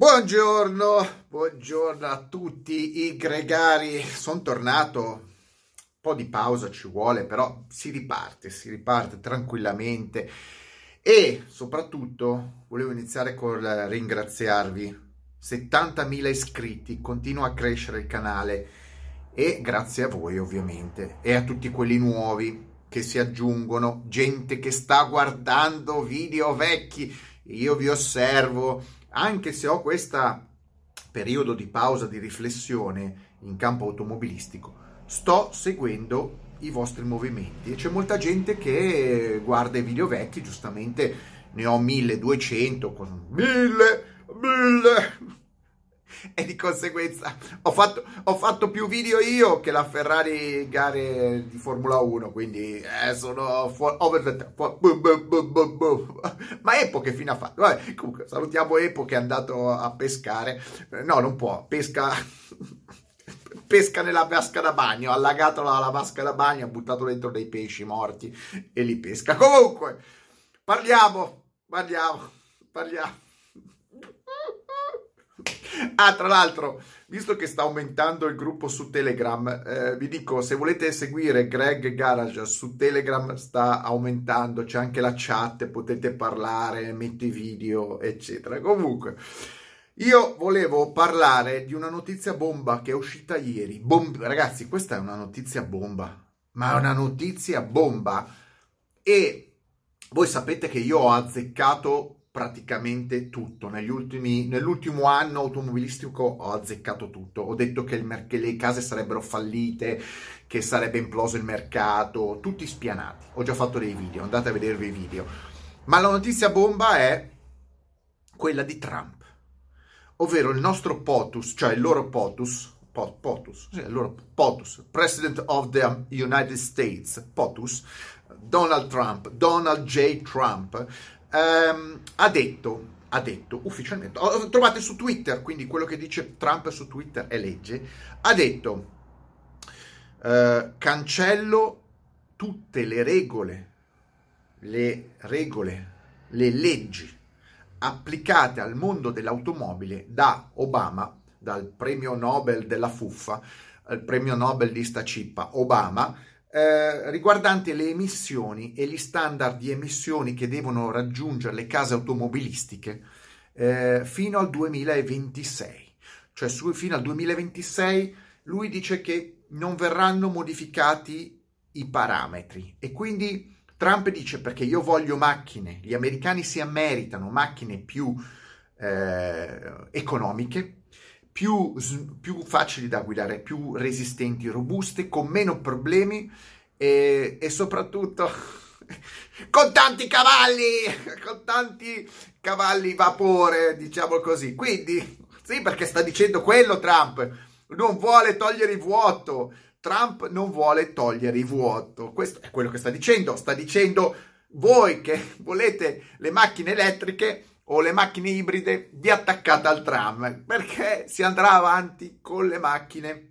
Buongiorno, buongiorno a tutti i gregari. Sono tornato. Un po' di pausa ci vuole, però si riparte, si riparte tranquillamente. E soprattutto volevo iniziare con ringraziarvi. 70.000 iscritti, continua a crescere il canale e grazie a voi ovviamente e a tutti quelli nuovi che si aggiungono, gente che sta guardando video vecchi. Io vi osservo anche se ho questo periodo di pausa di riflessione in campo automobilistico, sto seguendo i vostri movimenti e c'è molta gente che guarda i video vecchi, giustamente ne ho 1200, 1000, 1000, e di conseguenza ho fatto, ho fatto, più video io che la Ferrari gare di Formula 1, quindi eh, sono for, over the top. Ma Epo che fine ha fatto? Vabbè, comunque salutiamo Epo che è andato a pescare. No, non può, pesca... pesca nella vasca da bagno, ha allagato la, la vasca da bagno, ha buttato dentro dei pesci morti e li pesca. Comunque, parliamo, parliamo, parliamo. Ah, tra l'altro, visto che sta aumentando il gruppo su Telegram, eh, vi dico, se volete seguire Greg Garage su Telegram sta aumentando, c'è anche la chat, potete parlare, metto i video, eccetera. Comunque, io volevo parlare di una notizia bomba che è uscita ieri. Bom- ragazzi, questa è una notizia bomba, ma è una notizia bomba. E voi sapete che io ho azzeccato praticamente tutto. Ultimi, nell'ultimo anno automobilistico ho azzeccato tutto. Ho detto che, il, che, le case sarebbero fallite, che sarebbe imploso il mercato, tutti spianati. Ho già fatto dei video, andate a vedervi i video. Ma la notizia bomba è quella di Trump, ovvero il nostro POTUS, cioè il loro POTUS, POTUS, sì, il POTUS, President of the United States, POTUS, Donald Trump, Donald J. Trump, ehm, ha detto, ha detto ufficialmente, trovate su Twitter, quindi quello che dice Trump su Twitter è legge, ha detto eh, cancello tutte le regole, le regole, le leggi applicate al mondo dell'automobile da Obama, dal premio Nobel della fuffa, il premio Nobel di sta cippa Obama, eh, riguardante le emissioni e gli standard di emissioni che devono raggiungere le case automobilistiche eh, fino al 2026. Cioè su, fino al 2026 lui dice che non verranno modificati i parametri e quindi Trump dice perché io voglio macchine, gli americani si meritano macchine più eh, economiche, più, più facili da guidare, più resistenti, robuste, con meno problemi e, e soprattutto con tanti cavalli, con tanti cavalli vapore, diciamo così. Quindi, sì, perché sta dicendo quello Trump, non vuole togliere il vuoto. Trump non vuole togliere il vuoto. Questo è quello che sta dicendo. Sta dicendo voi che volete le macchine elettriche o le macchine ibride vi attaccate al tram perché si andrà avanti con le macchine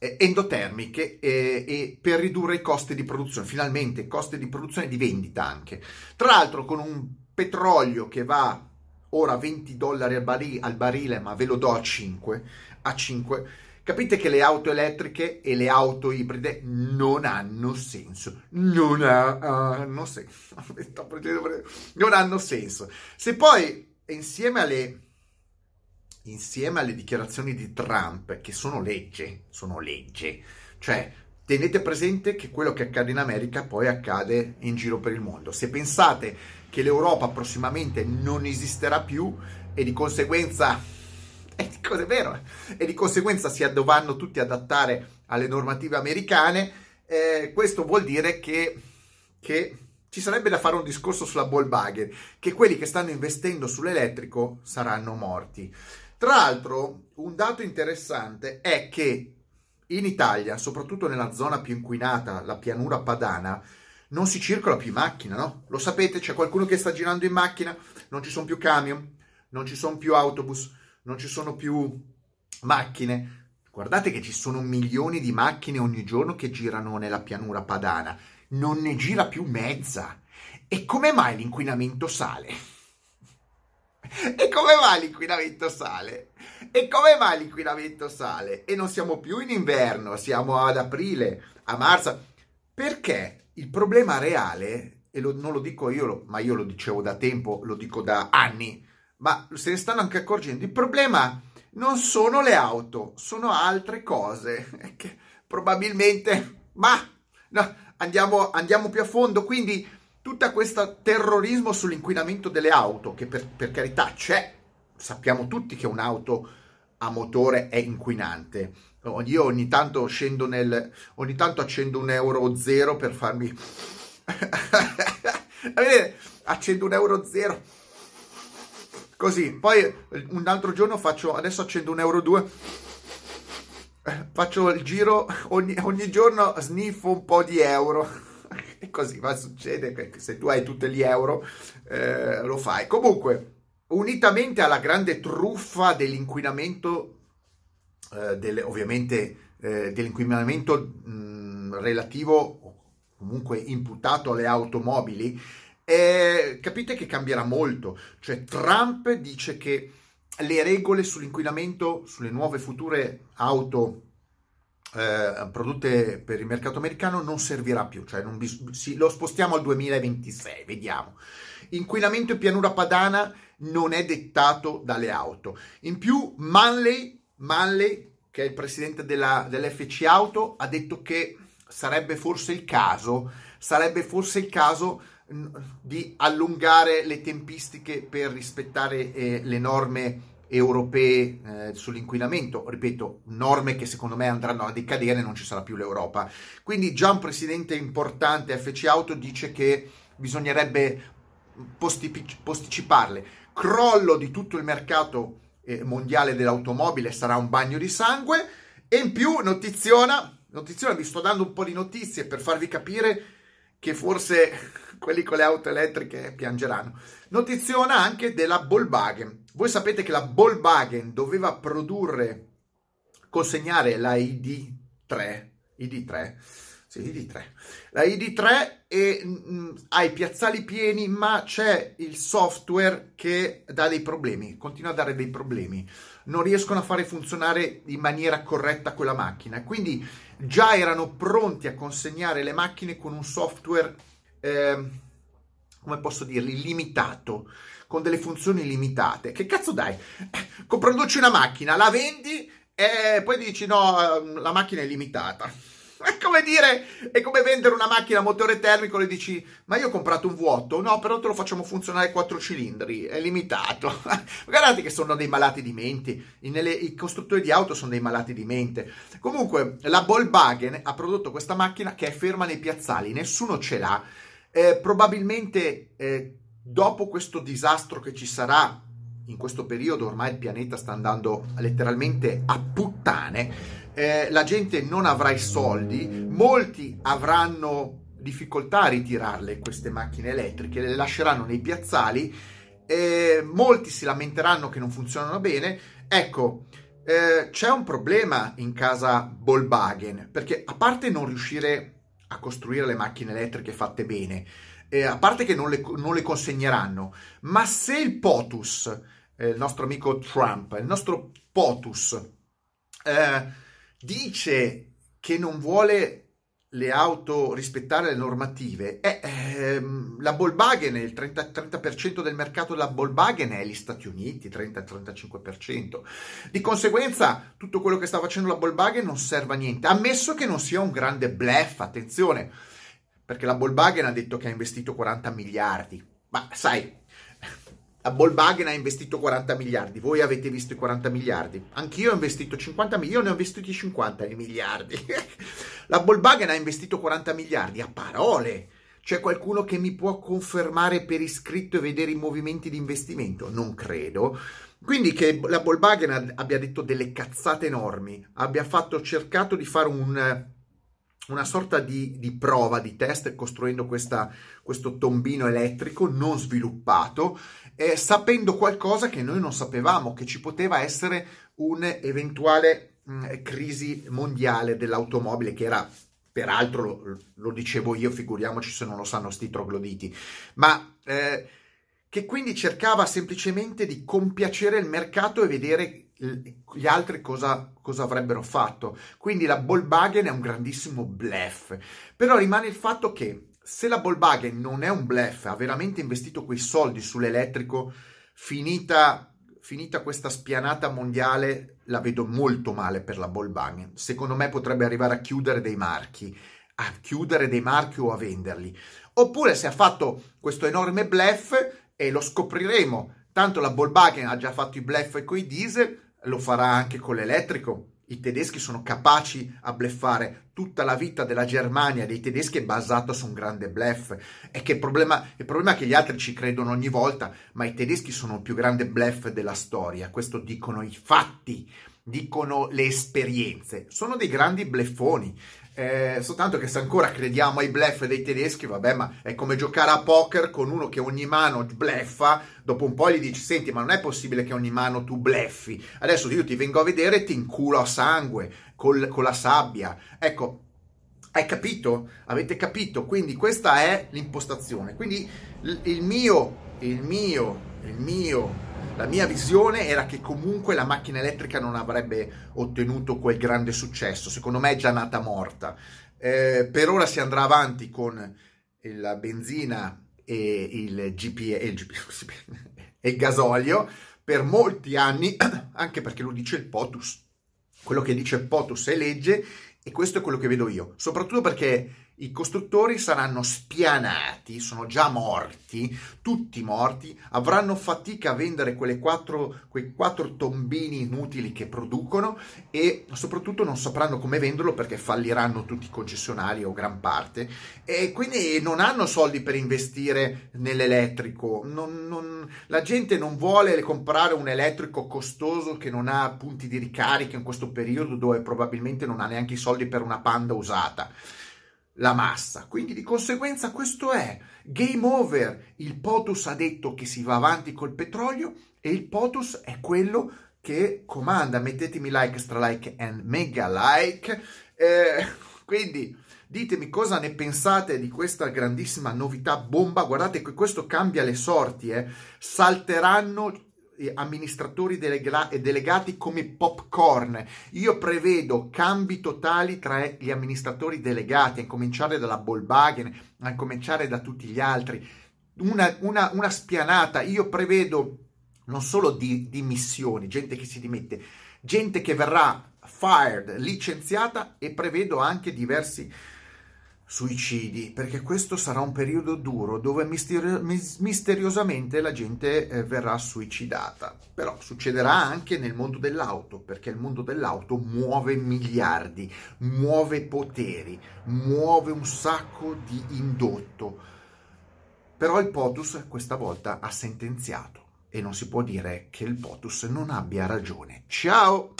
endotermiche e, e, per ridurre i costi di produzione, finalmente costi di produzione e di vendita anche. Tra l'altro con un petrolio che va ora a 20 dollari al, barile, al barile ma ve lo do a 5, a 5 Capite che le auto elettriche e le auto ibride non hanno senso. Non hanno senso. Non hanno senso. Se poi insieme alle, insieme alle dichiarazioni di Trump, che sono legge, sono legge, cioè tenete presente che quello che accade in America poi accade in giro per il mondo. Se pensate che l'Europa prossimamente non esisterà più e di conseguenza di cosa è vero, e di conseguenza si dovranno tutti adattare alle normative americane, eh, questo vuol dire che, che, ci sarebbe da fare un discorso sulla Volkswagen, che quelli che stanno investendo sull'elettrico saranno morti. Tra l'altro, un dato interessante è che in Italia, soprattutto nella zona più inquinata, la pianura padana, non si circola più in macchina, no? Lo sapete, c'è qualcuno che sta girando in macchina, non ci sono più camion, non ci sono più autobus, non ci sono più macchine. Guardate che ci sono milioni di macchine ogni giorno che girano nella pianura padana, non ne gira più mezza. E come mai l'inquinamento sale? e come mai l'inquinamento sale? E come mai l'inquinamento sale? E non siamo più in inverno, siamo ad aprile, a marzo. Perché il problema reale, e lo, non lo dico io, ma io lo dicevo da tempo, lo dico da anni, ma se ne stanno anche accorgendo, il problema non sono le auto, sono altre cose che probabilmente, ma no, andiamo, andiamo più a fondo, quindi tutto questo terrorismo sull'inquinamento delle auto, che per, per carità c'è, sappiamo tutti che un'auto a motore è inquinante. Io ogni tanto scendo nel. ogni tanto accendo un euro zero per farmi. accendo un euro zero. Così, poi un altro giorno faccio. Adesso accendo un euro due. Faccio il giro ogni, ogni giorno, sniffo un po' di euro e così va, succede che se tu hai tutti gli euro eh, lo fai. Comunque, unitamente alla grande truffa dell'inquinamento, eh, delle, ovviamente eh, dell'inquinamento mh, relativo comunque imputato alle automobili, eh, capite che cambierà molto. Cioè Trump dice che le regole sull'inquinamento sulle nuove future auto eh, prodotte per il mercato americano non servirà più, cioè bis- sì, lo spostiamo al 2026, vediamo. Inquinamento in pianura padana non è dettato dalle auto. In più, Manley, Manley che è il presidente della, dell'FC Auto, ha detto che sarebbe forse il caso, sarebbe forse il caso di allungare le tempistiche per rispettare eh, le norme europee eh, sull'inquinamento, ripeto, norme che secondo me andranno a decadere, non ci sarà più l'Europa. Quindi già un presidente importante, FC Auto, dice che bisognerebbe posticiparle. Crollo di tutto il mercato eh, mondiale dell'automobile sarà un bagno di sangue e in più notiziona, notiziona, vi sto dando un po' di notizie per farvi capire che forse quelli con le auto elettriche piangeranno. Notiziona anche della Volkswagen. Voi sapete che la Volkswagen doveva produrre, consegnare la ID3, ID3, sì, ID3, la ID3 e, mh, mm, ha i piazzali pieni, ma c'è il software che dà dei problemi, continua a dare dei problemi. Non riescono a fare funzionare in maniera corretta quella macchina. Quindi già erano pronti a consegnare le macchine con un software, eh, come posso dirli, limitato con delle funzioni limitate. Che cazzo dai? Produci una macchina, la vendi e poi dici no, ehm, la macchina è limitata. È come dire, è come vendere una macchina a motore termico e dici, ma io ho comprato un vuoto, no, però te lo facciamo funzionare a quattro cilindri, è limitato. Guardate che sono dei malati di mente, Nelle, i costruttori di auto sono dei malati di mente. Comunque, la Volkswagen ha prodotto questa macchina che è ferma nei piazzali, nessuno ce l'ha. Eh, probabilmente eh, dopo questo disastro che ci sarà in questo periodo, ormai il pianeta sta andando letteralmente a puttane, eh, la gente non avrà i soldi, molti avranno difficoltà a ritirarle queste macchine elettriche, le lasceranno nei piazzali, eh, molti si lamenteranno che non funzionano bene. Ecco, eh, c'è un problema in casa Volkswagen, perché a parte non riuscire a costruire le macchine elettriche fatte bene, eh, a parte che non le, non le, consegneranno, ma se il POTUS, eh, il nostro amico Trump, il nostro POTUS, eh, dice che non vuole le auto rispettare le normative, eh, ehm, la Volkswagen, il 30, 30% del mercato della Volkswagen è gli Stati Uniti, 30-35%. Di conseguenza, tutto quello che sta facendo la Volkswagen non serve a niente, ammesso che non sia un grande bluff, attenzione perché la Volkswagen ha detto che ha investito 40 miliardi. Ma sai, la Volkswagen ha investito 40 miliardi, voi avete visto i 40 miliardi, anch'io ho investito 50 milioni, io ne ho investiti 50 miliardi. la Volkswagen ha investito 40 miliardi a parole. C'è qualcuno che mi può confermare per iscritto e vedere i movimenti di investimento? Non credo. Quindi che la Volkswagen abbia detto delle cazzate enormi, abbia fatto, cercato di fare un una sorta di, di, prova, di test, costruendo questa, questo tombino elettrico non sviluppato, eh, sapendo qualcosa che noi non sapevamo, che ci poteva essere un'eventuale mh, crisi mondiale dell'automobile, che era, peraltro, lo, lo, dicevo io, figuriamoci se non lo sanno sti trogloditi, ma... Eh, che quindi cercava semplicemente di compiacere il mercato e vedere gli altri cosa, cosa, avrebbero fatto. Quindi la Volkswagen è un grandissimo bluff. Però rimane il fatto che se la Volkswagen non è un bluff, ha veramente investito quei soldi sull'elettrico, finita, finita questa spianata mondiale, la vedo molto male per la Volkswagen. Secondo me potrebbe arrivare a chiudere dei marchi, a chiudere dei marchi o a venderli. Oppure se ha fatto questo enorme bluff e lo scopriremo. Tanto la Volkswagen ha già fatto i bluff con i diesel, lo farà anche con l'elettrico. I tedeschi sono capaci a bleffare. Tutta la vita della Germania dei tedeschi è basata su un grande bluff. E che il problema, il problema è che gli altri ci credono ogni volta, ma i tedeschi sono il più grande bluff della storia. Questo dicono i fatti, dicono le esperienze. Sono dei grandi bleffoni. Eh, soltanto che se ancora crediamo ai bluff dei tedeschi, vabbè, ma è come giocare a poker con uno che ogni mano bleffa, dopo un po' gli dici, senti, ma non è possibile che ogni mano tu bleffi, adesso io ti vengo a vedere e ti inculo a sangue, col, con la sabbia. Ecco, hai capito? Avete capito? Quindi questa è l'impostazione. Quindi il, mio, il mio, mio la mia visione era che comunque la macchina elettrica non avrebbe ottenuto quel grande successo, secondo me è già nata morta. Eh, per ora si andrà avanti con la benzina e il, GP, e il, GP, e il gasolio per molti anni, anche perché lo dice il POTUS. Quello che dice il POTUS è legge e questo è quello che vedo io, soprattutto perché i costruttori saranno spianati, sono già morti, tutti morti, avranno fatica a vendere quattro, quei quattro tombini inutili che producono e soprattutto non sapranno come venderlo perché falliranno tutti i concessionari o gran parte e quindi non hanno soldi per investire nell'elettrico. Non, non, la gente non vuole comprare un elettrico costoso che non ha punti di ricarica in questo periodo dove probabilmente non ha neanche i soldi per una panda usata la massa. Quindi di conseguenza questo è game over. Il POTUS ha detto che si va avanti col petrolio e il POTUS è quello che comanda. Mettetemi like, stra like e mega like. Eh, quindi ditemi cosa ne pensate di questa grandissima novità bomba. Guardate che questo cambia le sorti. Eh. Salteranno amministratori delega- delegati come popcorn. Io prevedo cambi totali tra gli amministratori delegati, a cominciare dalla Volkswagen, a cominciare da tutti gli altri. Una, una, una spianata. Io prevedo non solo di dimissioni, gente che si dimette, gente che verrà fired, licenziata e prevedo anche diversi suicidi, perché questo sarà un periodo duro dove misteri- misteriosamente la gente eh, verrà suicidata. Però succederà anche nel mondo dell'auto, perché il mondo dell'auto muove miliardi, muove poteri, muove un sacco di indotto. Però il POTUS questa volta ha sentenziato e non si può dire che il POTUS non abbia ragione. Ciao!